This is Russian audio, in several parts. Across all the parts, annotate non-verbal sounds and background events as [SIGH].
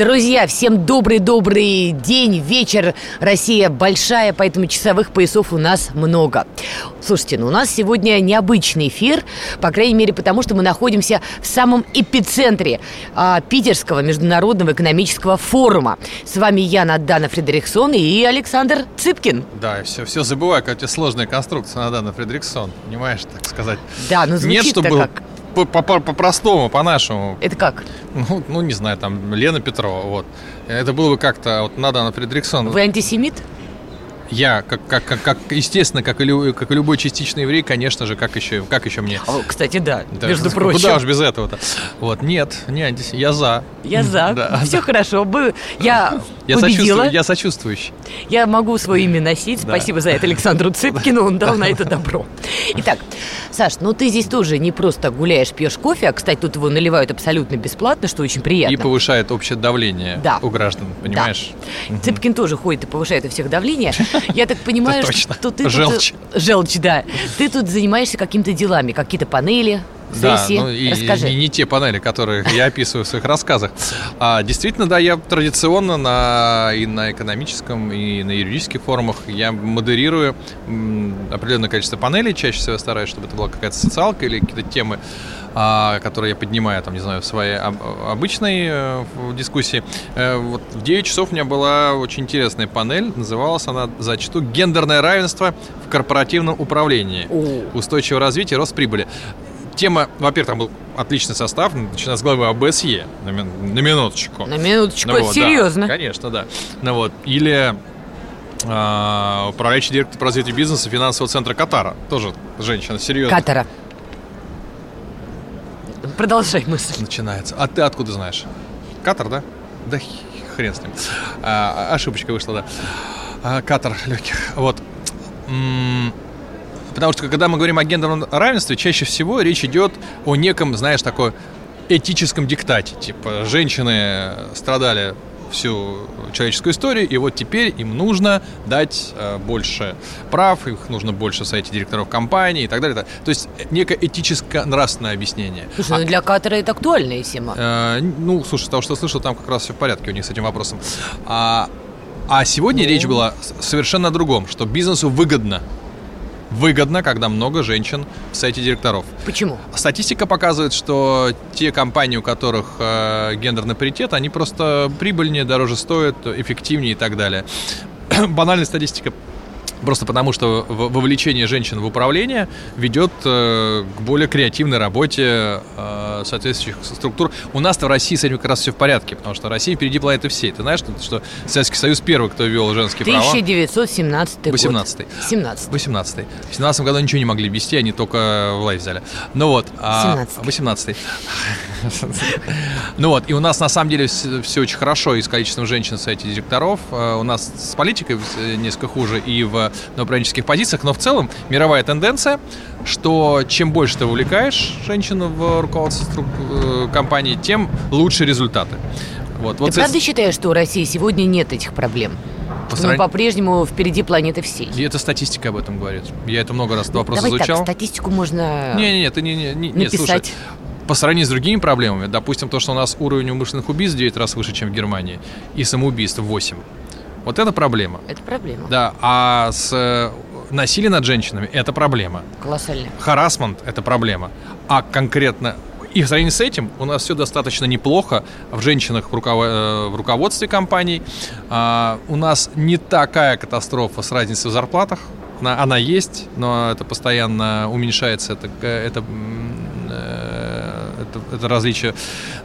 Друзья, всем добрый-добрый день, вечер. Россия большая, поэтому часовых поясов у нас много. Слушайте, ну у нас сегодня необычный эфир, по крайней мере потому, что мы находимся в самом эпицентре а, Питерского международного экономического форума. С вами я, Надана Фредериксон и Александр Цыпкин. Да, все, все забываю, какая у тебя сложная конструкция, Надана Фредериксон, понимаешь, так сказать. Да, ну Нет, звучит-то чтобы как. По- по- по- по-простому, по-нашему. Это как? Ну, ну, не знаю, там, Лена Петрова, вот. Это было бы как-то, вот, Надана Фредериксон. Вы антисемит? Я, как, как, как, как, естественно, как и, лю- как и любой частичный еврей, конечно же, как еще, как еще мне? О, кстати, да, Да, между Куда прочим. уж без этого-то? Вот, нет, не антис- я за. Я за. Да. Все [LAUGHS] хорошо. Бы- Я, Я, сочувствую, я сочувствующий. Я могу свое имя носить. Да. Спасибо за это Александру [LAUGHS] Цыпкину. Он дал на это добро. Итак, Саш, ну ты здесь тоже не просто гуляешь, пьешь кофе, а, кстати, тут его наливают абсолютно бесплатно, что очень приятно. И повышает общее давление Да. у граждан, понимаешь? Цыпкин тоже ходит и повышает у всех давление. [LAUGHS] Я так понимаю, что, ты Желчь. Желчь, да. Ты тут занимаешься какими-то делами, какие-то панели, Да, сессии. ну и, Расскажи. и не те панели, которые я описываю в своих рассказах. А, действительно, да, я традиционно на, и на экономическом, и на юридических форумах я модерирую определенное количество панелей. Чаще всего стараюсь, чтобы это была какая-то социалка или какие-то темы, которые я поднимаю, там, не знаю, в своей об- обычной э, дискуссии. Э, вот в 9 часов у меня была очень интересная панель. Называлась она зачастую «Гендерное равенство в корпоративном управлении. Устойчивое развитие, рост прибыли». Тема, во-первых, там был отличный состав, начиная с главы АБСЕ, на, на минуточку. На минуточку, Ну вот, да, серьезно. конечно, да. Ну вот, или а, управляющий директор по развитию бизнеса финансового центра Катара, тоже женщина, серьезно. Катара. Продолжай мысль. Начинается. А ты откуда знаешь? Катар, да? Да хрен с ним. А, ошибочка вышла, да. А, Катар легких. Вот. Потому что, когда мы говорим о гендерном равенстве, чаще всего речь идет о неком, знаешь, такой этическом диктате. Типа, женщины страдали всю человеческую историю, и вот теперь им нужно дать э, больше прав, их нужно больше в совете директоров компании и так далее. То есть некое этическо-нравственное объяснение. Слушай, ну для Катара это актуальная тема. Э, ну, слушай, того, что слышал, там как раз все в порядке у них с этим вопросом. А, а сегодня Ну. речь была совершенно о другом, что бизнесу выгодно. Выгодно, когда много женщин в сайте директоров. Почему? Статистика показывает, что те компании, у которых э, гендерный паритет, они просто прибыльнее, дороже стоят, эффективнее и так далее. [CLEARS THROAT] Банальная статистика Просто потому, что вовлечение женщин в управление ведет э, к более креативной работе э, соответствующих структур. У нас-то в России с этим как раз все в порядке, потому что Россия впереди планеты всей. Ты знаешь, что, Советский Союз первый, кто ввел женские права? 1917 год. 18-й. 17 18 В 17 году ничего не могли ввести, они только власть взяли. Ну вот. а- 17-й. 18 Ну вот, и у нас на самом деле все, очень хорошо и с количеством женщин в сайте директоров. Э, У нас с политикой несколько хуже и в на управленческих позициях, но в целом мировая тенденция, что чем больше ты вовлекаешь женщину в руководство э, компании, тем лучше результаты. Вот, Ты вот с правда этой- считаешь, что у России сегодня нет этих проблем? По Что мы сравнению- по-прежнему впереди планеты всей. И эта статистика об этом говорит. Я это много раз этот вопрос Давай изучал. так, статистику можно Не-не-не, ты не, не, не, нет, слушай, написать. по сравнению с другими проблемами, допустим, то, что у нас уровень умышленных убийств в 9 раз выше, чем в Германии, и самоубийств в 8. Вот это проблема. Это проблема. Да, а с э, насилием над женщинами это проблема. Колоссальная. Харасмент это проблема. А конкретно и в сравнении с этим у нас все достаточно неплохо в женщинах в, руково- э, в руководстве компаний. А, у нас не такая катастрофа с разницей в зарплатах. Она, она есть, но это постоянно уменьшается. Это, э, это, это, это различие.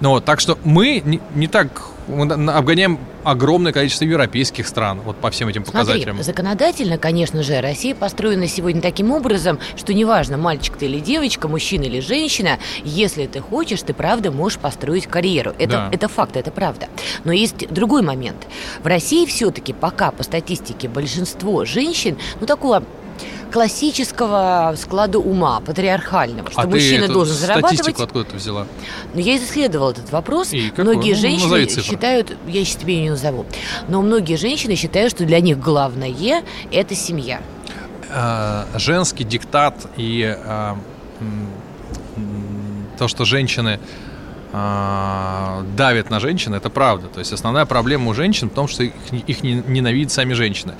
Ну, вот, так что мы не, не так мы обгоняем огромное количество европейских стран вот по всем этим показателям. Смотри, законодательно, конечно же, Россия построена сегодня таким образом, что неважно, мальчик ты или девочка, мужчина или женщина, если ты хочешь, ты правда можешь построить карьеру. Это, да. это факт, это правда. Но есть другой момент. В России все-таки пока по статистике большинство женщин, ну такого классического склада ума, патриархального, что а мужчина должен зарабатывать. Статистику откуда ты взяла? Ну, я исследовала этот вопрос. И многие ну, женщины считают, я сейчас тебе не назову, но многие женщины считают, что для них главное – это семья. А, женский диктат и а, то, что женщины а, давит на женщин, это правда. То есть основная проблема у женщин в том, что их, их ненавидят сами женщины.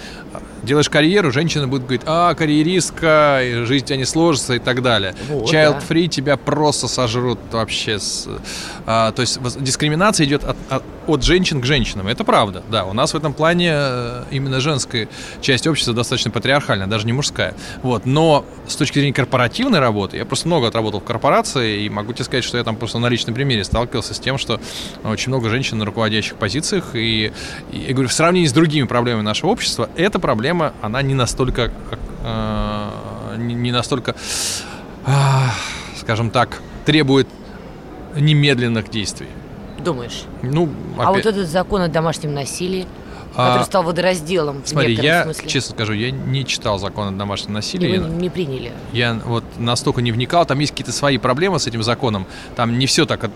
Делаешь карьеру, женщина будет говорить, а, карьеристка, жизнь у тебя не сложится и так далее. Вот, Child да. free тебя просто сожрут вообще. С, а, то есть дискриминация идет от, от, от женщин к женщинам. Это правда, да. У нас в этом плане э, именно женская часть общества достаточно патриархальная, даже не мужская. Вот. Но с точки зрения корпоративной работы, я просто много отработал в корпорации, и могу тебе сказать, что я там просто на личном примере сталкивался с тем, что очень много женщин на руководящих позициях, и, и я говорю, в сравнении с другими проблемами нашего общества, эта проблема, она не настолько, э, не настолько, э, скажем так, требует немедленных действий. Думаешь? Ну, опять... А вот этот закон о домашнем насилии? а, который стал водоразделом. Смотри, я, смысле. честно скажу, я не читал закон о домашнем насилии. Его не приняли. Я вот настолько не вникал, там есть какие-то свои проблемы с этим законом. Там не все так,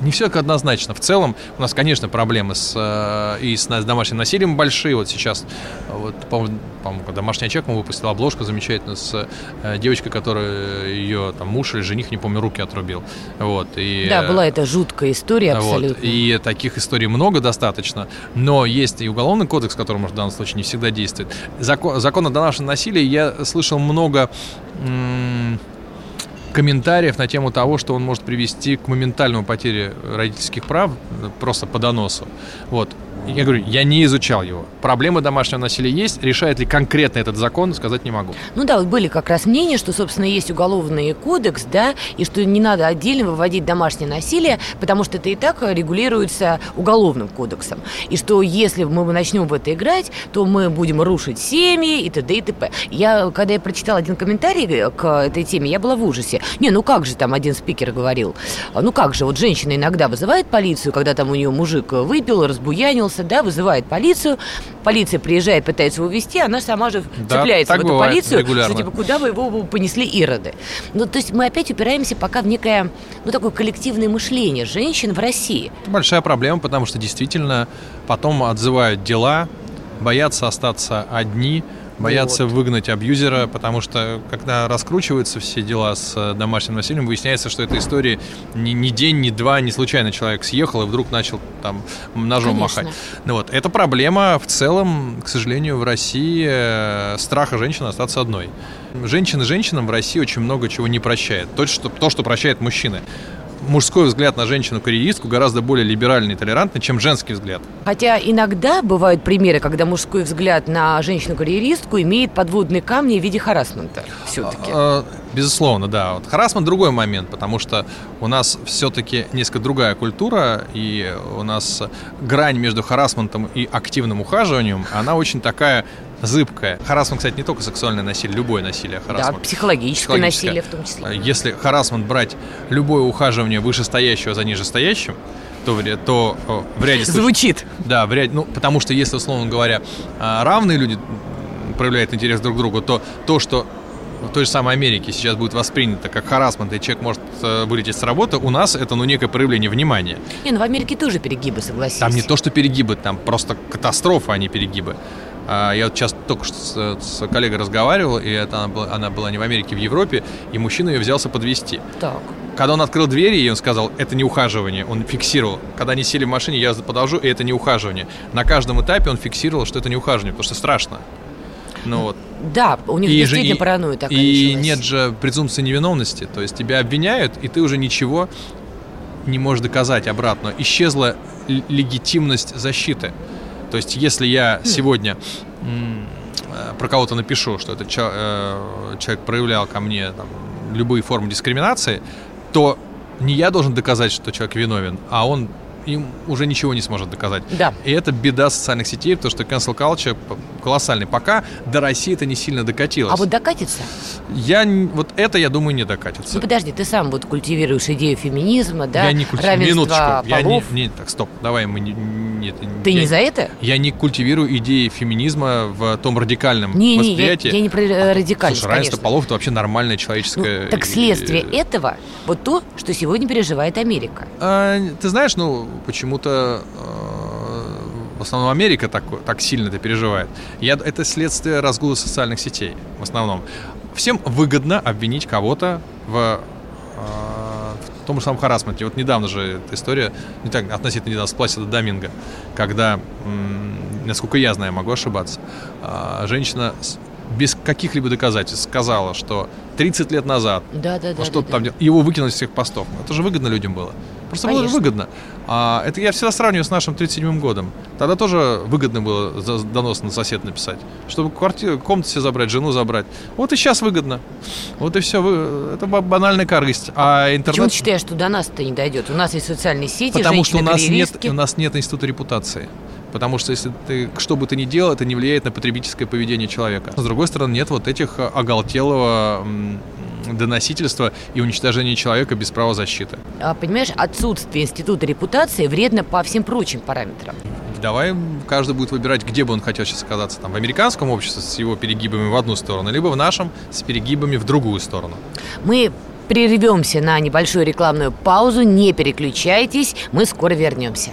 не все однозначно. В целом у нас, конечно, проблемы с, э, и с домашним насилием большие. Вот сейчас, вот, по-моему, по домашний очаг мы выпустил обложку замечательно с э, девочкой, которая ее там муж или жених, не помню, руки отрубил. Вот, и, да, была это жуткая история абсолютно. Вот, и таких историй много достаточно, но есть и уголовный кодекс, который, может, в данном случае не всегда действует. Закон, закон о домашнем насилии я слышал много комментариев на тему того, что он может привести к моментальному потере родительских прав просто по доносу. Вот. Я говорю, я не изучал его. Проблемы домашнего насилия есть. Решает ли конкретно этот закон, сказать не могу. Ну да, вот были как раз мнения, что, собственно, есть уголовный кодекс, да, и что не надо отдельно выводить домашнее насилие, потому что это и так регулируется уголовным кодексом. И что если мы начнем в это играть, то мы будем рушить семьи и т.д. и т.п. Я, когда я прочитала один комментарий к этой теме, я была в ужасе. Не, ну как же там один спикер говорил? Ну как же, вот женщина иногда вызывает полицию, когда там у нее мужик выпил, разбуянился, занимался, да, вызывает полицию, полиция приезжает, пытается его увезти, она сама же да, цепляется в эту полицию, регулярно. что типа куда вы его понесли ироды. Ну, то есть мы опять упираемся пока в некое, ну, такое коллективное мышление женщин в России. Это большая проблема, потому что действительно потом отзывают дела, боятся остаться одни, Боятся вот. выгнать абьюзера, потому что когда раскручиваются все дела с э, домашним насилием, выясняется, что эта история ни, ни день, ни два, не случайно человек съехал и вдруг начал там ножом Конечно. махать. Ну вот, это проблема в целом, к сожалению, в России э, страха женщины остаться одной. Женщины женщинам в России очень много чего не прощает. То, что, то, что прощает мужчины мужской взгляд на женщину-карьеристку гораздо более либеральный и толерантный, чем женский взгляд. Хотя иногда бывают примеры, когда мужской взгляд на женщину-карьеристку имеет подводные камни в виде харасмента все-таки. А, безусловно, да. Вот харасмент другой момент, потому что у нас все-таки несколько другая культура, и у нас грань между харасментом и активным ухаживанием, она очень такая зыбкая. Харасмент, кстати, не только сексуальное насилие, любое насилие харасмент. Да, психологическое, психологическое насилие в том числе. Если харасмент брать любое ухаживание вышестоящего за нижестоящим, то, то о, в ряде случаев... Звучит. Да, в ряде, ну, потому что если, условно говоря, а, равные люди проявляют интерес друг к другу, то то, что в той же самой Америке сейчас будет воспринято как харасмент, и человек может э, вылететь с работы, у нас это, ну, некое проявление внимания. Не, ну в Америке тоже перегибы, согласись. Там не то, что перегибы, там просто катастрофа, а не перегибы. А, я вот сейчас только что с, с коллегой разговаривал, и это она была, она была не в Америке, в Европе, и мужчина ее взялся подвести. Так. Когда он открыл двери, и он сказал, это не ухаживание, он фиксировал. Когда они сели в машине, я подожду, и это не ухаживание. На каждом этапе он фиксировал, что это не ухаживание, потому что страшно. Ну вот. Да, у них и действительно же, паранойя такая И началась. нет же презумпции невиновности. То есть тебя обвиняют, и ты уже ничего не можешь доказать обратно. Исчезла легитимность защиты. То есть, если я сегодня э, про кого-то напишу, что этот э, человек проявлял ко мне там, любые формы дискриминации, то не я должен доказать, что человек виновен, а он им уже ничего не сможет доказать. Да. И это беда социальных сетей, потому что cancel culture колоссальный. Пока до России это не сильно докатилось. А вот докатится? Я, вот это, я думаю, не докатится. Ну подожди, ты сам вот культивируешь идею феминизма, да? я не культи- равенства Минуточку. Я не, полов. не- так, стоп, давай мы не... не- это- Ты я, не за это? Я не культивирую идеи феминизма в том радикальном Не, не, я, восприятии. я не про э, радикальность, Слушай, равенство полов это вообще нормальное Ну, человеческое... так следствие э, этого вот то, что сегодня переживает Америка. А, ты знаешь, ну, почему-то э, в основном Америка так, так сильно это переживает. Я, это следствие разгула социальных сетей в основном. Всем выгодно обвинить кого-то в, э, в том же самом харасменте. Вот недавно же эта история, не так, относительно недавно, с Пласида Доминго, когда, м, насколько я знаю, могу ошибаться, а, женщина без каких-либо доказательств сказала, что 30 лет назад Да, да, да. ну, что да, там да. его выкинули из всех постов. Это же выгодно людям было. Просто было же Конечно. выгодно. А, это я всегда сравниваю с нашим 37-м годом. Тогда тоже выгодно было донос на сосед написать. Чтобы квартиру, комнату себе забрать, жену забрать. Вот и сейчас выгодно. Вот и все. Вы, это ба- банальная корысть. А Почему интернет... ты считаешь, что до нас-то не дойдет? У нас есть социальные сети, Потому что у нас, нет, у нас нет института репутации. Потому что если ты, что бы ты ни делал, это не влияет на потребительское поведение человека. С другой стороны, нет вот этих э, оголтелого доносительства и уничтожения человека без права защиты. А, Понимаешь, отсутствие института репутации вредно по всем прочим параметрам. Давай каждый будет выбирать, где бы он хотел сейчас оказаться. Там, в американском обществе с его перегибами в одну сторону, либо в нашем с перегибами в другую сторону. Мы прервемся на небольшую рекламную паузу. Не переключайтесь, мы скоро вернемся.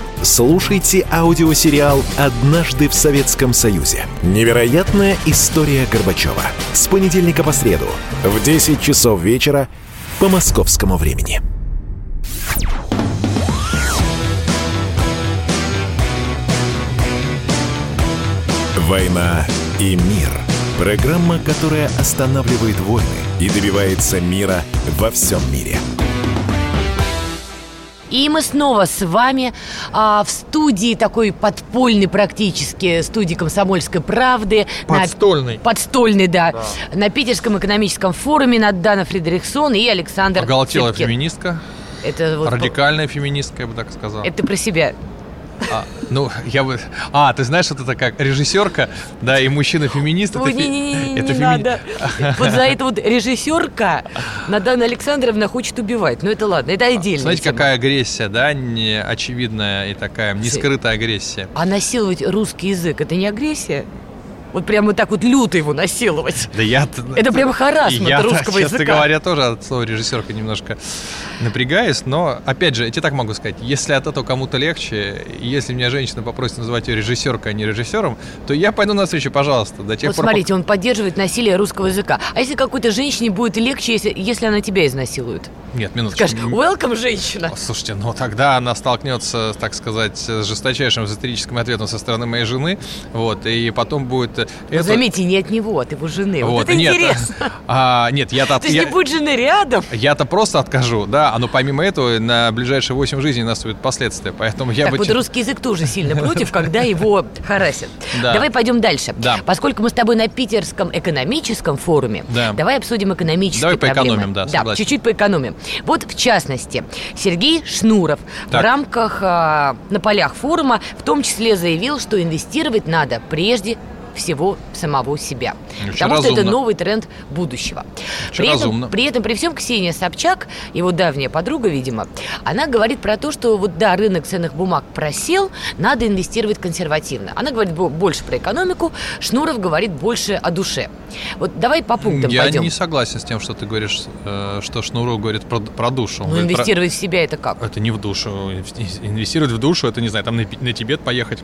Слушайте аудиосериал «Однажды в Советском Союзе». Невероятная история Горбачева. С понедельника по среду в 10 часов вечера по московскому времени. «Война и мир» – программа, которая останавливает войны и добивается мира во всем мире. И мы снова с вами а, в студии такой подпольной практически, студии «Комсомольской правды». На- Подстольный. Подстольный, да. На Питерском экономическом форуме Надана Фредериксон и Александр Оголтелая Цыпкин. феминистка, Это вот радикальная феминистка, я бы так сказал. Это про себя. А, ну, я бы... А, ты знаешь, вот это как режиссерка, да, и мужчина-феминист. это Ой, фе- не-не-не, не это феми- надо. Вот за это вот режиссерка Надана Александровна хочет убивать. Ну это ладно, это отдельно. Знаете, какая агрессия, да, не очевидная и такая нескрытая агрессия. А насиловать русский язык это не агрессия? Вот прямо так вот люто его насиловать. Да я Это прям харассмент я, русского честно языка. говоря, тоже от слова режиссерка немножко напрягаюсь, но, опять же, я тебе так могу сказать, если от этого кому-то легче, и если меня женщина попросит называть ее режиссеркой, а не режиссером, то я пойду на встречу, пожалуйста, до тех Вот пор, смотрите, он поддерживает насилие русского языка. А если какой-то женщине будет легче, если, если она тебя изнасилует? Нет, минуточку. Скажешь, welcome, женщина. Слушайте, ну тогда она столкнется, так сказать, с жесточайшим эзотерическим ответом со стороны моей жены, вот, и потом будет... Но это- заметьте, не от него, от его жены. Вот, это нет, интересно. [LAUGHS] а, нет, я-то... То есть я- не будет жены рядом. Я-то просто откажу, да, а но помимо этого на ближайшие 8 жизней наступят последствия, поэтому я так бы... вот русский язык тоже сильно [LAUGHS] против, когда его харасят. Да. Давай пойдем дальше. Да. Поскольку мы с тобой на питерском экономическом форуме, Да. давай обсудим экономические Давай проблемы. поэкономим, да, согласен. чуть-чуть поэкономим. Вот в частности, Сергей Шнуров в Так. рамках, а, на полях форума, в том числе заявил, что инвестировать надо прежде всего самого себя. Очень Потому что это разумно. новый тренд будущего. Очень При этом, разумно. при этом, при всем, Ксения Собчак, его давняя подруга, видимо, она говорит про то, что вот да, рынок ценных бумаг просел, надо инвестировать консервативно. Она говорит бо- больше про экономику, Шнуров говорит больше о душе. Вот давай по пунктам Я пойдем. не согласен с тем, что ты говоришь, э, что Шнуров говорит про, про душу. Ну, говорит про- инвестировать в себя это как? Это не в душу. Инвестировать в душу, это, не знаю, там на, на Тибет поехать.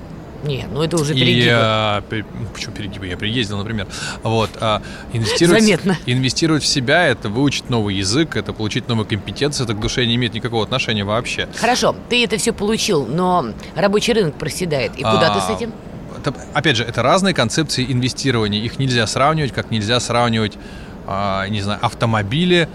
Не, ну это уже И, перегибы. а, пер- ну, почему перегибы? Я приездил, например. Вот. а, инвестировать, Заметно. Инвестировать в себя – это выучить новый язык, это получить новые компетенции, это к душе не имеет никакого отношения вообще. Хорошо, ты это все получил, но рабочий рынок проседает. И куда ты с А, этим? это, опять же, это разные концепции инвестирования. Их нельзя сравнивать, как нельзя сравнивать, а, не знаю, автомобили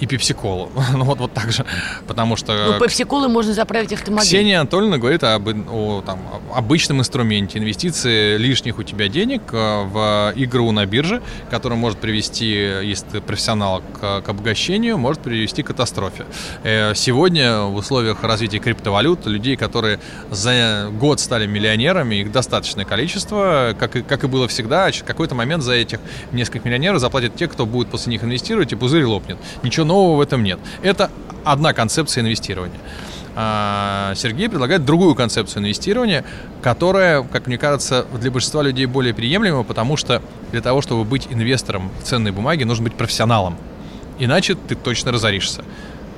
и пепсиколу. [LAUGHS] ну вот, вот так же. Потому что... Ну, пепси-колы можно заправить автомобиль. Ксения Анатольевна говорит об о, там, обычном инструменте инвестиции лишних у тебя денег э, в игру на бирже, которая может привести, если ты профессионал, к, к обогащению, может привести к катастрофе. Э, Сегодня в условиях развития криптовалют людей, которые за год стали миллионерами, их достаточное количество, как и, как и было всегда, а через какой-то момент за этих нескольких миллионеров заплатят те, кто будет после них инвестировать, и пузырь лопнет. Ничего нового в этом нет. Это одна концепция инвестирования. А, Сергей предлагает другую концепцию инвестирования, которая, как мне кажется, для большинства людей более приемлема, потому что для того, чтобы быть инвестором в ценные бумаги, нужно быть профессионалом. Иначе ты точно разоришься.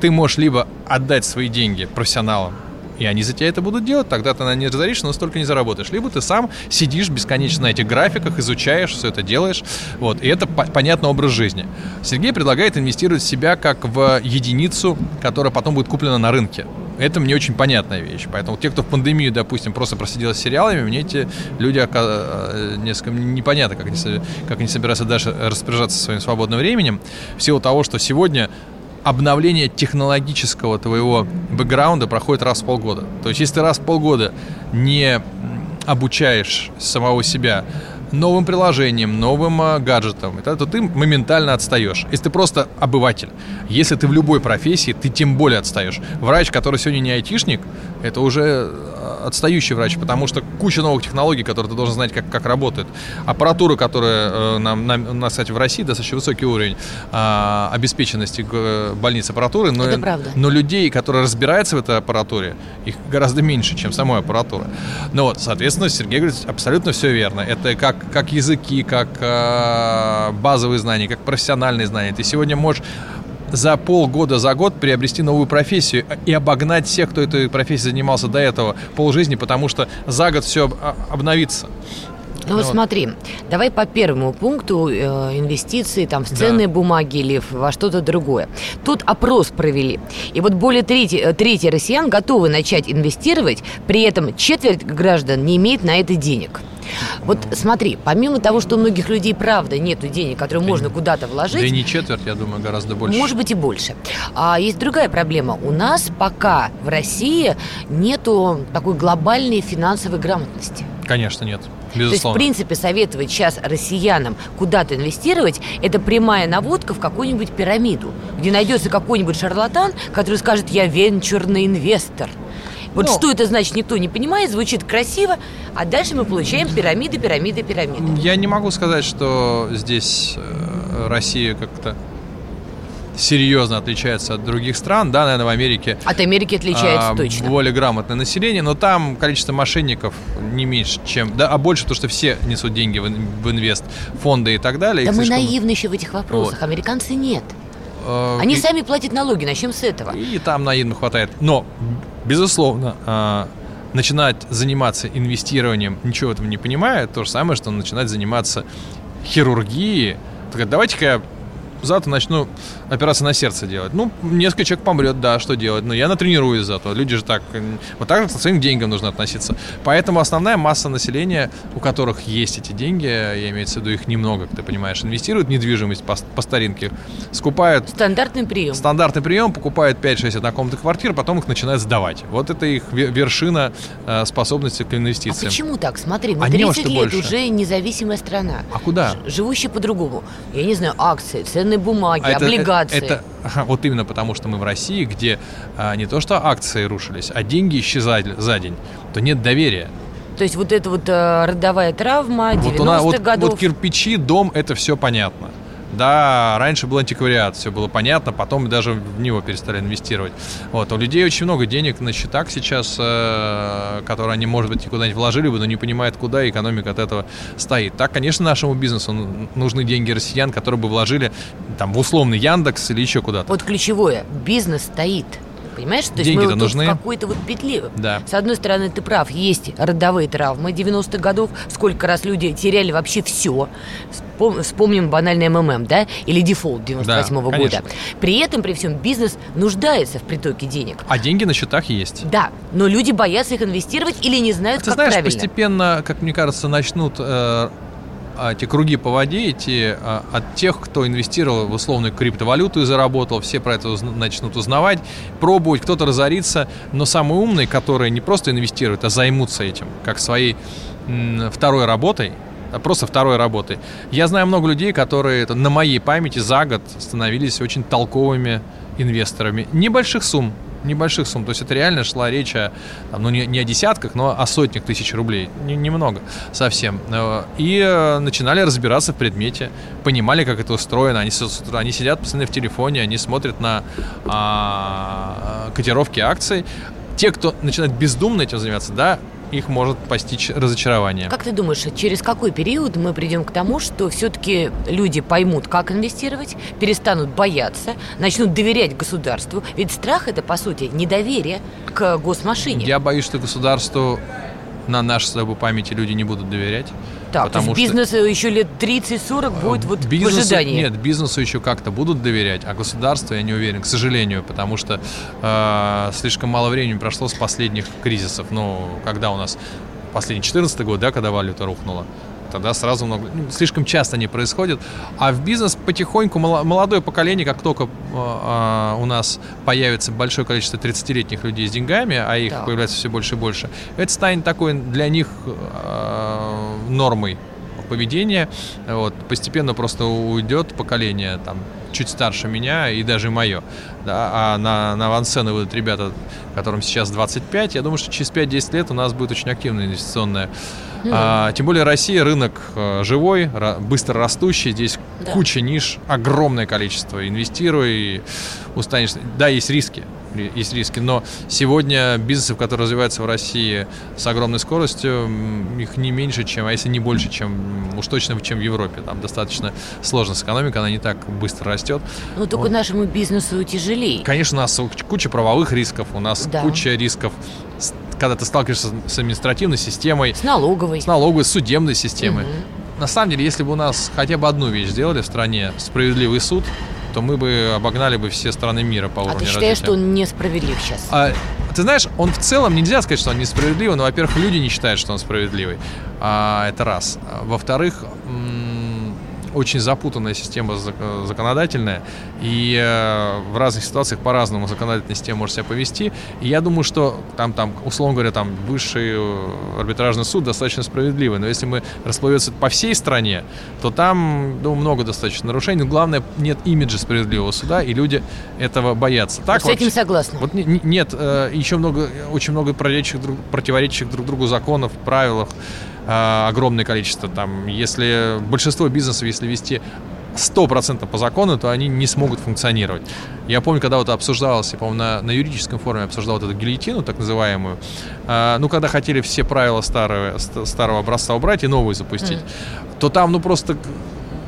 Ты можешь либо отдать свои деньги профессионалам, и они за тебя это будут делать, тогда ты на не разоришься, но столько не заработаешь. Либо ты сам сидишь бесконечно на этих графиках, изучаешь, все это делаешь. Вот, и это по- понятный образ жизни. Сергей предлагает инвестировать в себя как в единицу, которая потом будет куплена на рынке. Это мне очень понятная вещь. Поэтому те, кто в пандемию, допустим, просто просидел с сериалами, мне эти люди э, несколько непонятно, как они, как они собираются дальше распоряжаться своим свободным временем. В силу того, что сегодня обновление технологического твоего бэкграунда проходит раз в полгода. То есть, если ты раз в полгода не обучаешь самого себя новым приложением, новым а, гаджетом, это- то ты моментально отстаешь. Если ты просто обыватель, если ты в любой профессии, ты тем более отстаешь. Врач, который сегодня не айтишник, это уже а, отстающий врач, потому что куча новых технологий, которые ты должен знать, как, как работают. Аппаратура, которая э, нам, нам- у нас, кстати, в России достаточно высокий уровень а, обеспеченности э, больниц аппаратуры, но, но людей, которые разбираются в этой аппаратуре, их гораздо меньше, чем самой аппаратуры. Ну вот, соответственно, Сергей говорит, абсолютно все верно. Это как, как языки, как э, базовые знания, как профессиональные знания. Ты сегодня можешь за полгода, за год приобрести новую профессию и обогнать всех, кто этой профессией занимался до этого полжизни, потому что за год все обновится. Ну вот Вот. смотри, давай по первому пункту э, инвестиции там в ценные бумаги или во что-то другое. Тут опрос провели. И вот более трети, э, трети россиян готовы начать инвестировать, при этом четверть граждан не имеет на это денег. Вот смотри, помимо того, что у многих людей правда нет денег, которые можно куда-то вложить, Да и не четверть, я думаю, гораздо больше. может быть и больше. А есть другая проблема. У нас пока в России нету такой глобальной финансовой грамотности. Конечно, нет. То есть, в Безусловно. принципе, советовать сейчас россиянам куда-то инвестировать, это прямая наводка в какую-нибудь пирамиду, где найдется какой-нибудь шарлатан, который скажет, я венчурный инвестор. Вот Ну. что это значит, никто не понимает, звучит красиво, а дальше мы получаем пирамиды, пирамиды, пирамиды. Я не могу сказать, что здесь э, Россия как-то серьезно отличается от других стран. Да, наверное, в Америке От Америки отличается а, точно. более грамотное население, но там количество мошенников не меньше, чем... Да, а больше, потому что все несут деньги в, в инвест, фонды и так далее. Да мы слишком- наивны еще в этих вопросах, американцы нет. Э, Они и- сами платят налоги, начнем с этого. И там наивно хватает. Но, безусловно, а, начинать заниматься инвестированием, ничего в этом не понимая, то же самое, что начинать заниматься хирургией. Так, давайте-ка я завтра начну операцию на сердце делать. Ну, несколько человек помрет, да, что делать. Но я натренируюсь зато. Люди же так... Вот так же к своим деньгам нужно относиться. Поэтому основная масса населения, у которых есть эти деньги, я имею в виду их немного, ты понимаешь, инвестируют в недвижимость по, по старинке, скупают Стандартный прием. Стандартный прием, покупают 5-6 однокомнатных квартир, потом их начинают сдавать. Вот это их ве- вершина э, способности к А инвестициям. почему так? Смотри, мы А не во 30 что лет больше. уже независимая страна. А куда? Живущая по-другому. Я не знаю, акции, ценные бумаги, А это- облигации. Это, ага, вот именно потому, что мы в России, где а, не то что акции рушились, а деньги исчезали за день, то нет доверия. То есть вот эта вот э, родовая травма 90-х Вот, у нас, вот, годов. вот кирпичи, дом, это все понятно. Да, раньше был антиквариат, все было понятно, потом даже в него перестали инвестировать. Вот, у людей очень много денег на счетах сейчас, э, которые они, может быть, куда-нибудь вложили бы, но не понимают, куда, экономика от этого стоит. Так, конечно, нашему бизнесу нужны деньги россиян, которые бы вложили там в условный Яндекс или еще куда-то. Вот ключевое, бизнес стоит. Понимаешь? То есть Деньги-то мы вот нужны. в какой-то вот петли. Да. С одной стороны, ты прав, есть родовые травмы 90-х годов, сколько раз люди теряли вообще все. Вспомним банальный МММ, да? Или дефолт 98 -го Да, года. При этом, при всем, бизнес нуждается в притоке денег. А деньги на счетах есть. Да, но люди боятся их инвестировать или не знают, Ты как знаешь, правильно. постепенно, как мне кажется, начнут э, эти круги по воде идти э, от тех, кто инвестировал в условную криптовалюту и заработал. Все про это начнут узнавать, пробовать, кто-то разорится. Но самые умные, которые не просто инвестируют, а займутся этим, как своей второй работой, а просто второй работой. Я знаю много людей, которые на моей памяти за год становились очень толковыми инвесторами. Небольших сумм, небольших сумм. То есть это реально шла речь о, там, ну, не, не о десятках, но о сотнях тысяч рублей. Не- Немного совсем. Э, И э, начинали разбираться в предмете, понимали, как это устроено. Они, они сидят постоянно в телефоне, они смотрят на а, котировки акций. Те, кто начинает бездумно этим заниматься, да, их может постичь разочарование. Как ты думаешь, через какой период мы придем к тому, что все-таки люди поймут, как инвестировать, перестанут бояться, начнут доверять государству? Ведь страх это, по сути, недоверие к госмашине. Я боюсь, что государству на нашей с тобой памяти люди не будут доверять. так, то есть потому что- бизнесу еще лет 30-40 будет вот Бизнесу- в ожидании. Нет, бизнесу еще как-то будут доверять, а государству я не уверен, к сожалению, потому что э, слишком мало времени прошло с последних кризисов. Ну, когда у нас последний 14 год, да, когда валюта рухнула, тогда сразу много... ну, слишком часто не происходит. А в бизнес потихоньку молодое поколение, как только э, э, у нас появится большое количество 30-летних людей с деньгами, а их Так. появляется все больше и больше, это станет такой для них э, нормой поведения. Вот, постепенно просто уйдет поколение там чуть старше меня и даже мое. Да, а на, на авансцены выйдут ребята, которым сейчас 25. Я думаю, что через 5-10 лет у нас будет очень активная инвестиционная. А, тем более Россия рынок э, живой, быстро растущий. Здесь Да. куча ниш, огромное количество. Инвестируй устанешь. Да, есть риски. ри- Есть риски, но сегодня бизнесы, которые развиваются в России с огромной скоростью, их не меньше, чем, а если не больше, чем уж точно, чем в Европе. Там достаточно сложно с экономикой, она не так быстро растет. Но только Вот. нашему бизнесу тяжелее. Конечно, у нас куча правовых рисков, у нас Да. куча рисков, когда ты сталкиваешься с- административной системой, С налоговой. с налоговой, с судебной системой. Мгм. На самом деле, если бы у нас хотя бы одну вещь сделали в стране, справедливый суд, то мы бы обогнали бы все страны мира по А уровню ты считаешь, развития. что он несправедлив сейчас? А, ты знаешь, он в целом нельзя сказать, что он несправедливый, но, во-первых, люди не считают, что он справедливый. А, это раз. А, Во-вторых, м, очень запутанная система зак- законодательная, и э, в разных ситуациях по-разному законодательная система может себя повести. И я думаю, что там, там, условно говоря, там высший э, арбитражный суд достаточно справедливый. Но если мы расплывется по всей стране, то там, думаю, много достаточно нарушений. Но главное, нет имиджа справедливого суда, и люди этого боятся. Так Вот с этим вообще- согласна. вот не- не- нет, э, еще много, очень много противоречащих друг, противоречащих друг другу законов, правилах, э, огромное количество. Там, если большинство бизнесов, если вести 100% по закону, то они не смогут функционировать. Я помню, когда вот обсуждалось, я, по-моему, на, на юридическом форуме обсуждал вот эту гильотину, так называемую, э, ну, когда хотели все правила старого, ст- старого образца убрать и новые запустить, то там, ну, просто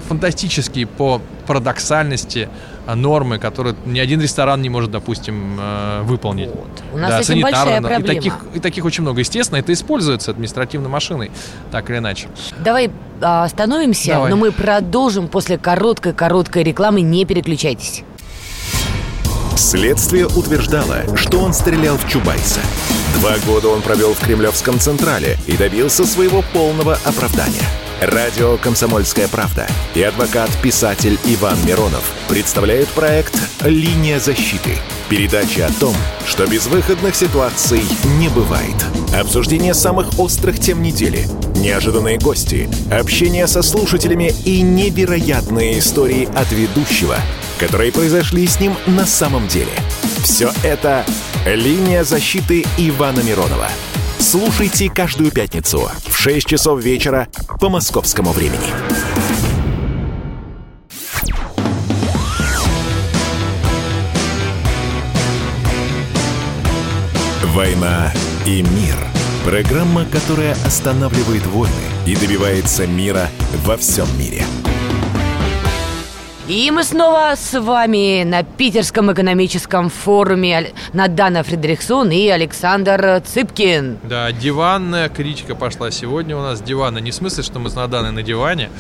фантастические по парадоксальности нормы, которые ни один ресторан не может, допустим, э, выполнить. Вот. У нас с этим большая проблема. И таких, и таких очень много. Естественно, это используется административной машиной, так или иначе. Давай а, остановимся, Давай. но мы продолжим после короткой-короткой рекламы. Не переключайтесь. Следствие утверждало, что он стрелял в Чубайса. Два года он провел в Кремлевском Централе и добился своего полного оправдания. Радио «Комсомольская правда» и адвокат-писатель Иван Миронов представляют проект «Линия защиты». Передача о том, что безвыходных ситуаций не бывает. Обсуждение самых острых тем недели, неожиданные гости, общение со слушателями и невероятные истории от ведущего, которые произошли с ним на самом деле. Все это «Линия защиты» Ивана Миронова. Слушайте каждую пятницу в 6 часов вечера по московскому времени. «Война и мир» – программа, которая останавливает войны и добивается мира во всем мире. И мы снова с вами на Питерском экономическом форуме Надана Фредериксон и Александр Цыпкин. Да, диванная критика пошла сегодня у нас. Дивана не в смысле, что мы с Наданой на диване.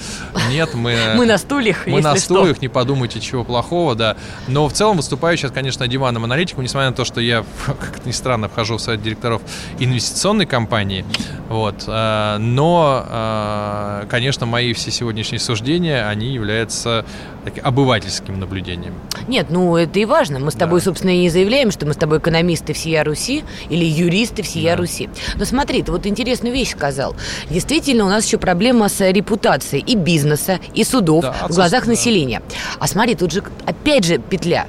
Нет, мы... [LAUGHS] Мы на стульях, Мы на стульях, не подумайте, чего плохого, да. Но в целом выступаю сейчас, конечно, диванным аналитиком, несмотря на то, что я, [LAUGHS] как ни странно, вхожу в совет директоров инвестиционной компании. Вот. Э, но, э, конечно, мои все сегодняшние суждения, они являются таким обывательским наблюдением. Нет, ну это и важно. Мы с тобой, Да. собственно, и не заявляем, что мы с тобой экономисты всея Руси или юристы всея Да. Руси. Но смотри, ты вот интересную вещь сказал. Действительно, у нас еще проблема с репутацией и бизнеса, и судов Да, в глазах да. населения. А смотри, тут же опять же петля.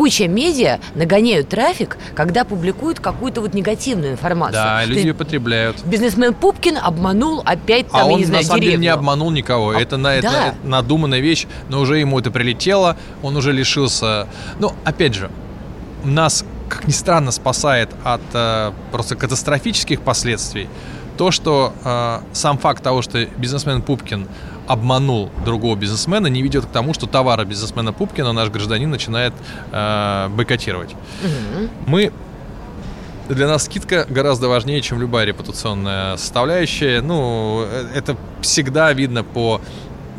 Куча медиа нагоняют трафик, когда публикуют какую-то вот негативную информацию. Да, люди есть потребляют. Бизнесмен Пупкин обманул опять там, А он не знаю, на самом деле не деревню. обманул никого. А, это, на, это да. надуманная вещь, но уже ему это прилетело, он уже лишился. Ну, опять же, нас, как ни странно, спасает от э, просто катастрофических последствий то, что э, сам факт того, что бизнесмен Пупкин обманул другого бизнесмена, не ведет к тому, что товары бизнесмена Пупкина наш гражданин начинает э, бойкотировать. Мы для нас скидка гораздо важнее, чем любая репутационная составляющая. Ну, э, это всегда видно по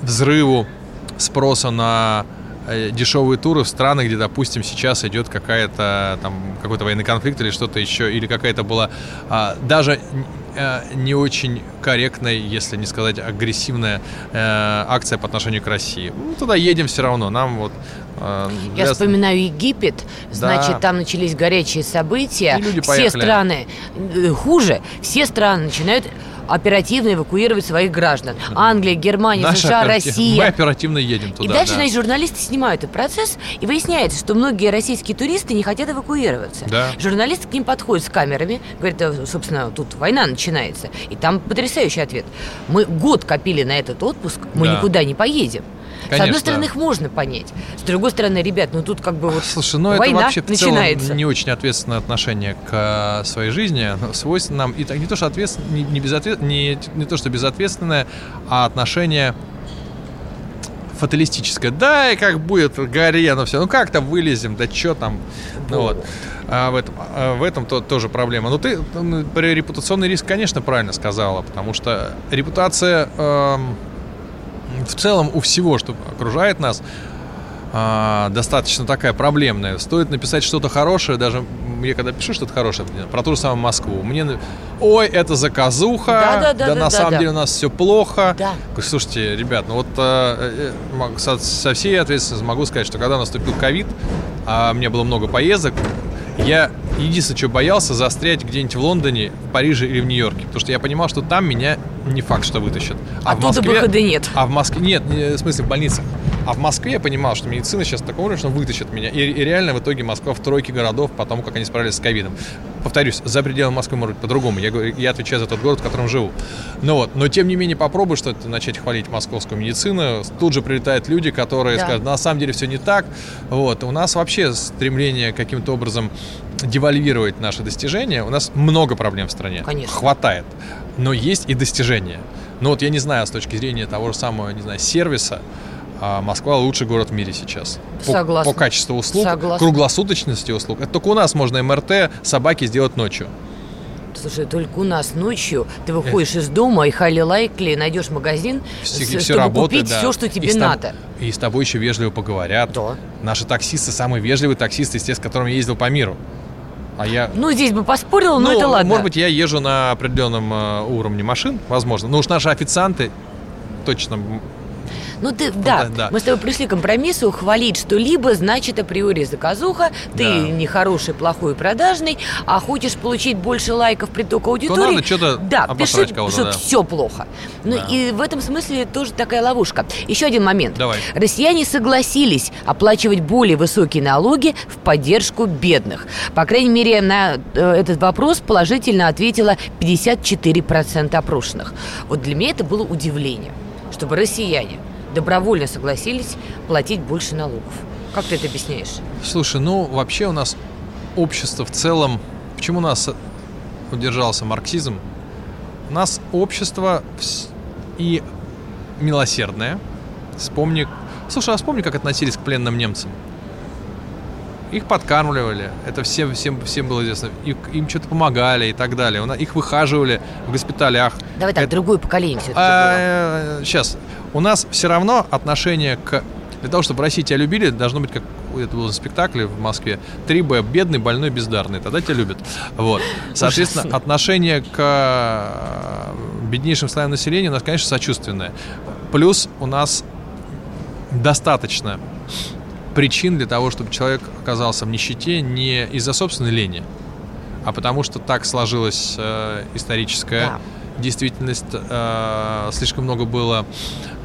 взрыву спроса на э, дешевые туры в страны, где, допустим, сейчас идет какая-то там какой-то военный конфликт или что-то еще, или какая-то была а, даже не очень корректная, если не сказать агрессивная э, акция по отношению к России. Ну, туда едем все равно. Нам вот э, Я для- вспоминаю Египет, значит, Да. там начались горячие события. Все страны э, хуже, все страны начинают оперативно эвакуировать своих граждан. Англия, Германия, Наша США, оператив- Россия. Мы оперативно едем туда. и дальше, да. значит, журналисты снимают этот процесс, и выясняется, что многие российские туристы не хотят эвакуироваться. Да. Журналисты к ним подходят с камерами, говорят, «Э, собственно, тут война начинается. И там потрясающий ответ. Мы год копили на этот отпуск, мы Да. никуда не поедем. С одной стороны, их можно понять. С другой стороны, ребят, ну тут как бы вот Слушай, ну это война вообще в начинается. целом не очень ответственное отношение к э, своей жизни. Свойственно нам и так не то, что ответственно, не, не, безответ- не, не то, что безответственное, а отношение фаталистическое. Да, и как будет, гори оно все. Ну как-то вылезем, да что там. Ну вот. А в этом, а в этом то, тоже проблема. Но ты м, про репутационный риск, конечно, правильно сказала, потому что репутация эм, в целом у всего, что окружает нас, а, достаточно такая проблемная. Стоит написать что-то хорошее, даже я когда пишу что-то хорошее про ту же самую Москву, мне ой, это заказуха, Да-да-да, на да-да, самом да. деле у нас все плохо. Да. Слушайте, ребят, ну вот э, э, со, со всей ответственностью могу сказать, что когда наступил ковид, а мне было много поездок, я единственное, что боялся, застрять где-нибудь в Лондоне, в Париже или в Нью-Йорке. Потому что я понимал, что там меня не факт, что вытащат. Оттуда выхода нет. А в Москве... Нет, не- в смысле в больнице. А в Москве я понимал, что медицина сейчас такого уровня, что вытащит меня. И, и реально в итоге Москва в тройке городов по тому, как они справились с ковидом. Повторюсь, за пределами Москвы может быть по-другому. Я, я отвечаю за тот город, в котором живу. Ну вот, но тем не менее попробуй что-то начать хвалить московскую медицину. Тут же прилетают люди, которые Да. скажут, на самом деле все не так. Вот. У нас вообще стремление каким-то образом девальвировать наши достижения. У нас много проблем в стране. Конечно. Хватает. Но есть и достижения. Ну вот я не знаю, с точки зрения того же самого, не знаю, сервиса, а Москва лучший город в мире сейчас. По, Согласна. по качеству услуг, Согласна. круглосуточности услуг. Это только у нас можно МРТ собаки сделать ночью. Слушай, только у нас ночью ты выходишь из дома и хайли лайкли найдешь магазин, Все, с- все чтобы купить да. все, что И тебе с тоб- надо. И с тобой еще вежливо поговорят. Да. Наши таксисты самые вежливые таксисты, из тех, с которыми я ездил по миру. А я... Ну, здесь бы поспорила, но Ну, это ладно. Может быть, я езжу на определенном э, уровне машин, возможно. Но уж наши официанты точно Ну ты, да, да, да. мы с тобой пришли к компромиссу, хвалить что-либо значит априори заказуха, ты Да. не хороший, плохой, продажный, а хочешь получить больше лайков, притока аудитории. надо что-то да, пиши, что да. все плохо. Ну Да. и в этом смысле тоже такая ловушка. Еще один момент. Давай. Россияне согласились оплачивать более высокие налоги в поддержку бедных. По крайней мере, на э, этот вопрос положительно ответило 54% опрошенных. Вот для меня это было удивление, чтобы россияне добровольно согласились платить больше налогов. Как ты это объясняешь? Слушай, ну вообще у нас общество в целом... Почему у нас удержался марксизм? У нас общество и милосердное. Вспомни Слушай, а вспомни, как относились к пленным немцам? Их подкармливали, это всем, всем, всем было известно. Их, им что-то помогали и так далее. Их выхаживали в госпиталях. Давай так, это... другое поколение все-таки а, было. Сейчас. У нас все равно отношение к... Для того, чтобы в России тебя любили, должно быть, как это было на спектакле в Москве, 3Б, бедный, больной, бездарный. Тогда тебя любят. Вот. Соответственно, Ужасно. отношение к э, беднейшим слоям населения у нас, конечно, сочувственное. Плюс у нас достаточно причин для того, чтобы человек оказался в нищете не из-за собственной лени, а потому что так сложилась э, историческая да. Действительность. Э, слишком много было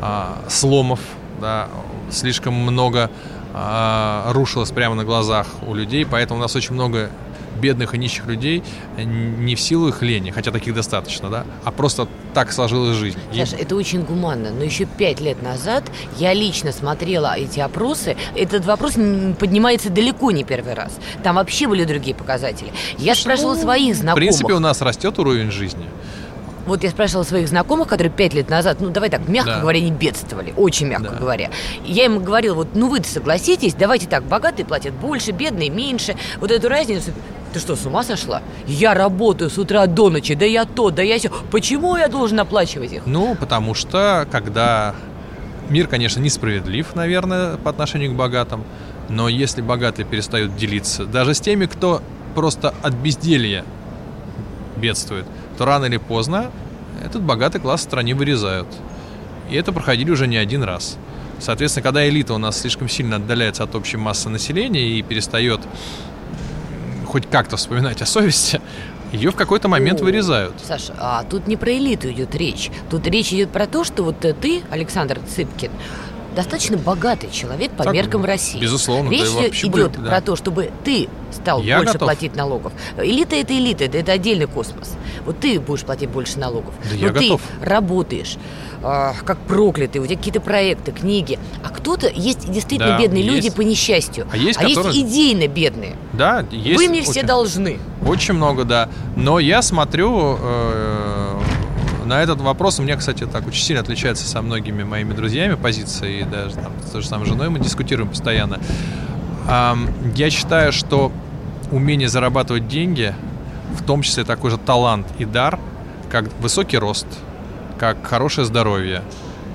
э, сломов, да, слишком много э, рушилось прямо на глазах у людей, поэтому у нас очень много бедных и нищих людей не в силу их лени, хотя таких достаточно, да, а просто так сложилась жизнь. Саша, и... это очень гуманно, но еще пять лет назад я лично смотрела эти опросы, этот вопрос поднимается далеко не первый раз, там вообще были другие показатели. Я Слушай, спрашивала своих знакомых. В принципе, у нас растет уровень жизни. Вот я спрашивала своих знакомых, которые пять лет назад, ну давай так, мягко да. говоря, не бедствовали, очень мягко да. говоря. Я им говорила, вот, ну вы согласитесь, давайте так, богатые платят больше, бедные меньше. Вот эту разницу ты что, с ума сошла? Я работаю с утра до ночи, да я то, да я все. Почему я должен оплачивать их? Ну, потому что, когда мир, конечно, несправедлив, наверное, по отношению к богатым, но если богатые перестают делиться даже с теми, кто просто от безделья бедствует, то рано или поздно этот богатый класс в стране вырезают. И это проходили уже не один раз. Соответственно, когда элита у нас слишком сильно отдаляется от общей массы населения и перестает хоть как-то вспоминать о совести, ее в какой-то момент О, вырезают. Саша, а тут не про элиту идет речь. Тут речь идет про то, что вот ты, Александр Цыпкин, достаточно богатый человек по так, меркам России. Безусловно. Речь да идет да. про то, чтобы ты стал Я больше готов. платить налогов. Элита это элита, это, это отдельный космос. Вот ты будешь платить больше налогов. Да Но я ты готов. работаешь э, как проклятый, у тебя какие-то проекты, книги. А кто-то есть действительно да, бедные есть. люди по несчастью. А есть, а которые... есть идейно бедные. Да, есть. Вы мне очень, все должны. Очень много, да. Но я смотрю э, на этот вопрос. У меня, кстати, так очень сильно отличается со многими моими друзьями позиции. И даже там, с той же самой женой мы дискутируем постоянно. Я считаю, что умение зарабатывать деньги, в том числе такой же талант и дар, как высокий рост, как хорошее здоровье,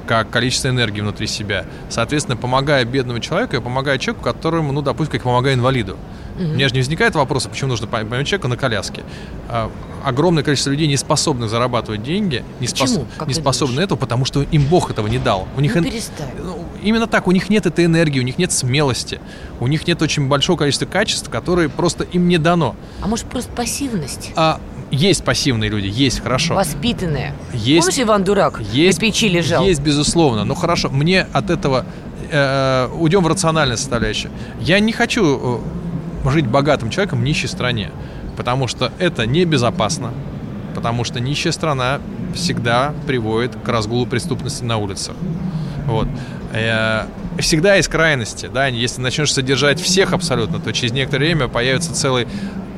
как количество энергии внутри себя. Соответственно, помогая бедному человеку, я помогаю человеку, которому, ну, допустим, как помогаю инвалиду. Угу. У меня же не возникает вопроса, почему нужно помочь человеку на коляске. А, огромное количество людей не способных зарабатывать деньги, не, спос... не способны думаешь? этого, потому что им Бог этого не дал. У них ну, перестань. Ну, именно так, у них нет этой энергии, у них нет смелости, у них нет очень большого количества качеств, которые просто им не дано. А может просто пассивность? А, есть пассивные люди, есть, хорошо. Воспитанные. Есть, Помнишь, Иван Дурак есть, на печи лежал? Есть, безусловно. Ну хорошо, мне от этого э, уйдем в рациональную составляющую. Я не хочу э, жить богатым человеком в нищей стране, потому что это небезопасно, потому что нищая страна всегда приводит к разгулу преступности на улицах. Вот. Э, всегда есть крайности, да, если начнешь содержать всех абсолютно, то через некоторое время появится целый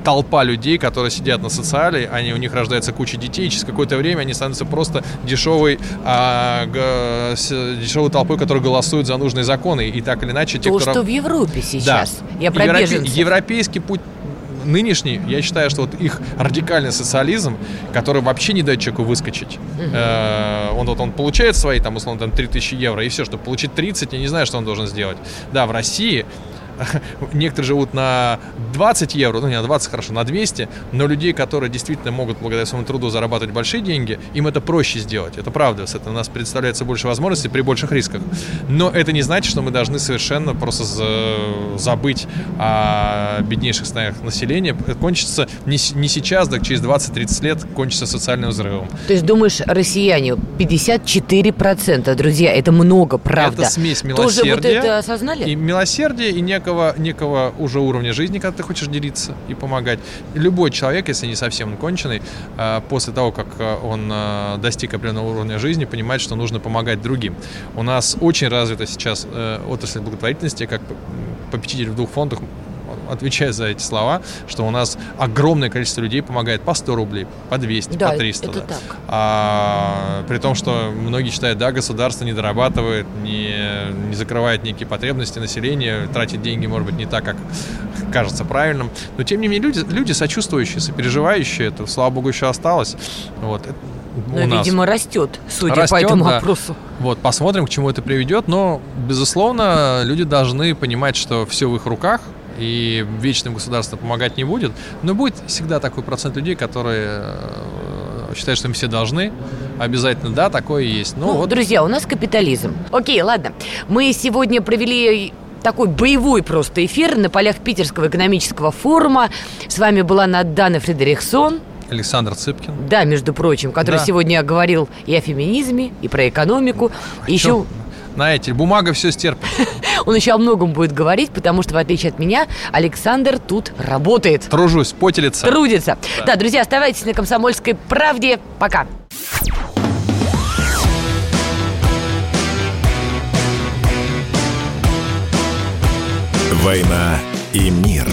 толпа людей, которые сидят на социале, они, у них рождается куча детей, и через какое-то время они становятся просто дешевой, а, г, с, дешевой толпой, которая голосует за нужные законы. И так или иначе... Те, То, кто... что в Европе сейчас. Да. Я про Европе... Европейский путь нынешний, я считаю, что вот их радикальный социализм, который вообще не дает человеку выскочить. Угу. Э, он вот он получает свои, там, условно, там, 3000 евро, и все, чтобы получить 30, я не знаю, что он должен сделать. Да, в России [LAUGHS] некоторые живут на 20 евро, ну не на 20, хорошо, на 200, но людей, которые действительно могут благодаря своему труду зарабатывать большие деньги, им это проще сделать. Это правда, с этого у нас представляется больше возможностей при больших рисках. Но это не значит, что мы должны совершенно просто забыть о беднейших слоях населения. Кончится не, не сейчас, так через 20-30 лет кончится социальным взрывом. То есть думаешь, россияне 54%, друзья, это много, правда? Это смесь милосердия. Тоже вот это осознали? И милосердие, и не некого, некого уже уровня жизни, когда ты хочешь делиться и помогать. Любой человек, если не совсем конченый, а, после того, как а, он а, достиг определенного уровня жизни, понимает, что нужно помогать другим. У нас очень развита сейчас э, отрасль благотворительности, как попечитель в двух фондах отвечаю за эти слова, что у нас огромное количество людей помогает по 100 рублей, по 200, Да, по 300. это да. так. А, при том, что многие считают, да, государство не дорабатывает, не, не закрывает некие потребности населения, тратит деньги, может быть, не так, как кажется правильным. Но, тем не менее, люди, люди сочувствующие, сопереживающие, это, слава богу, еще осталось. Вот. у нас. видимо, растет, судя по Растет, этому да. опросу. Вот, посмотрим, к чему это приведет. Но, безусловно, люди должны понимать, что все в их руках, и вечным государство помогать не будет. Но будет всегда такой процент людей, которые э, считают, что им все должны. Обязательно, да, такое и есть. Ну, Ну, вот друзья, у нас капитализм. Окей, ладно. Мы сегодня провели такой боевой просто эфир на полях Питерского экономического форума. С вами была Надана Фредериксон. Александр Цыпкин. Да, между прочим, который Да. сегодня говорил и о феминизме, и про экономику. И еще Чё? Знаете, бумага все стерпит. [LAUGHS] он еще о многом будет говорить, потому что, в отличие от меня, Александр тут работает. Тружусь, потелится. Трудится. Да. друзья, оставайтесь на комсомольской правде. Пока. «Война и мир».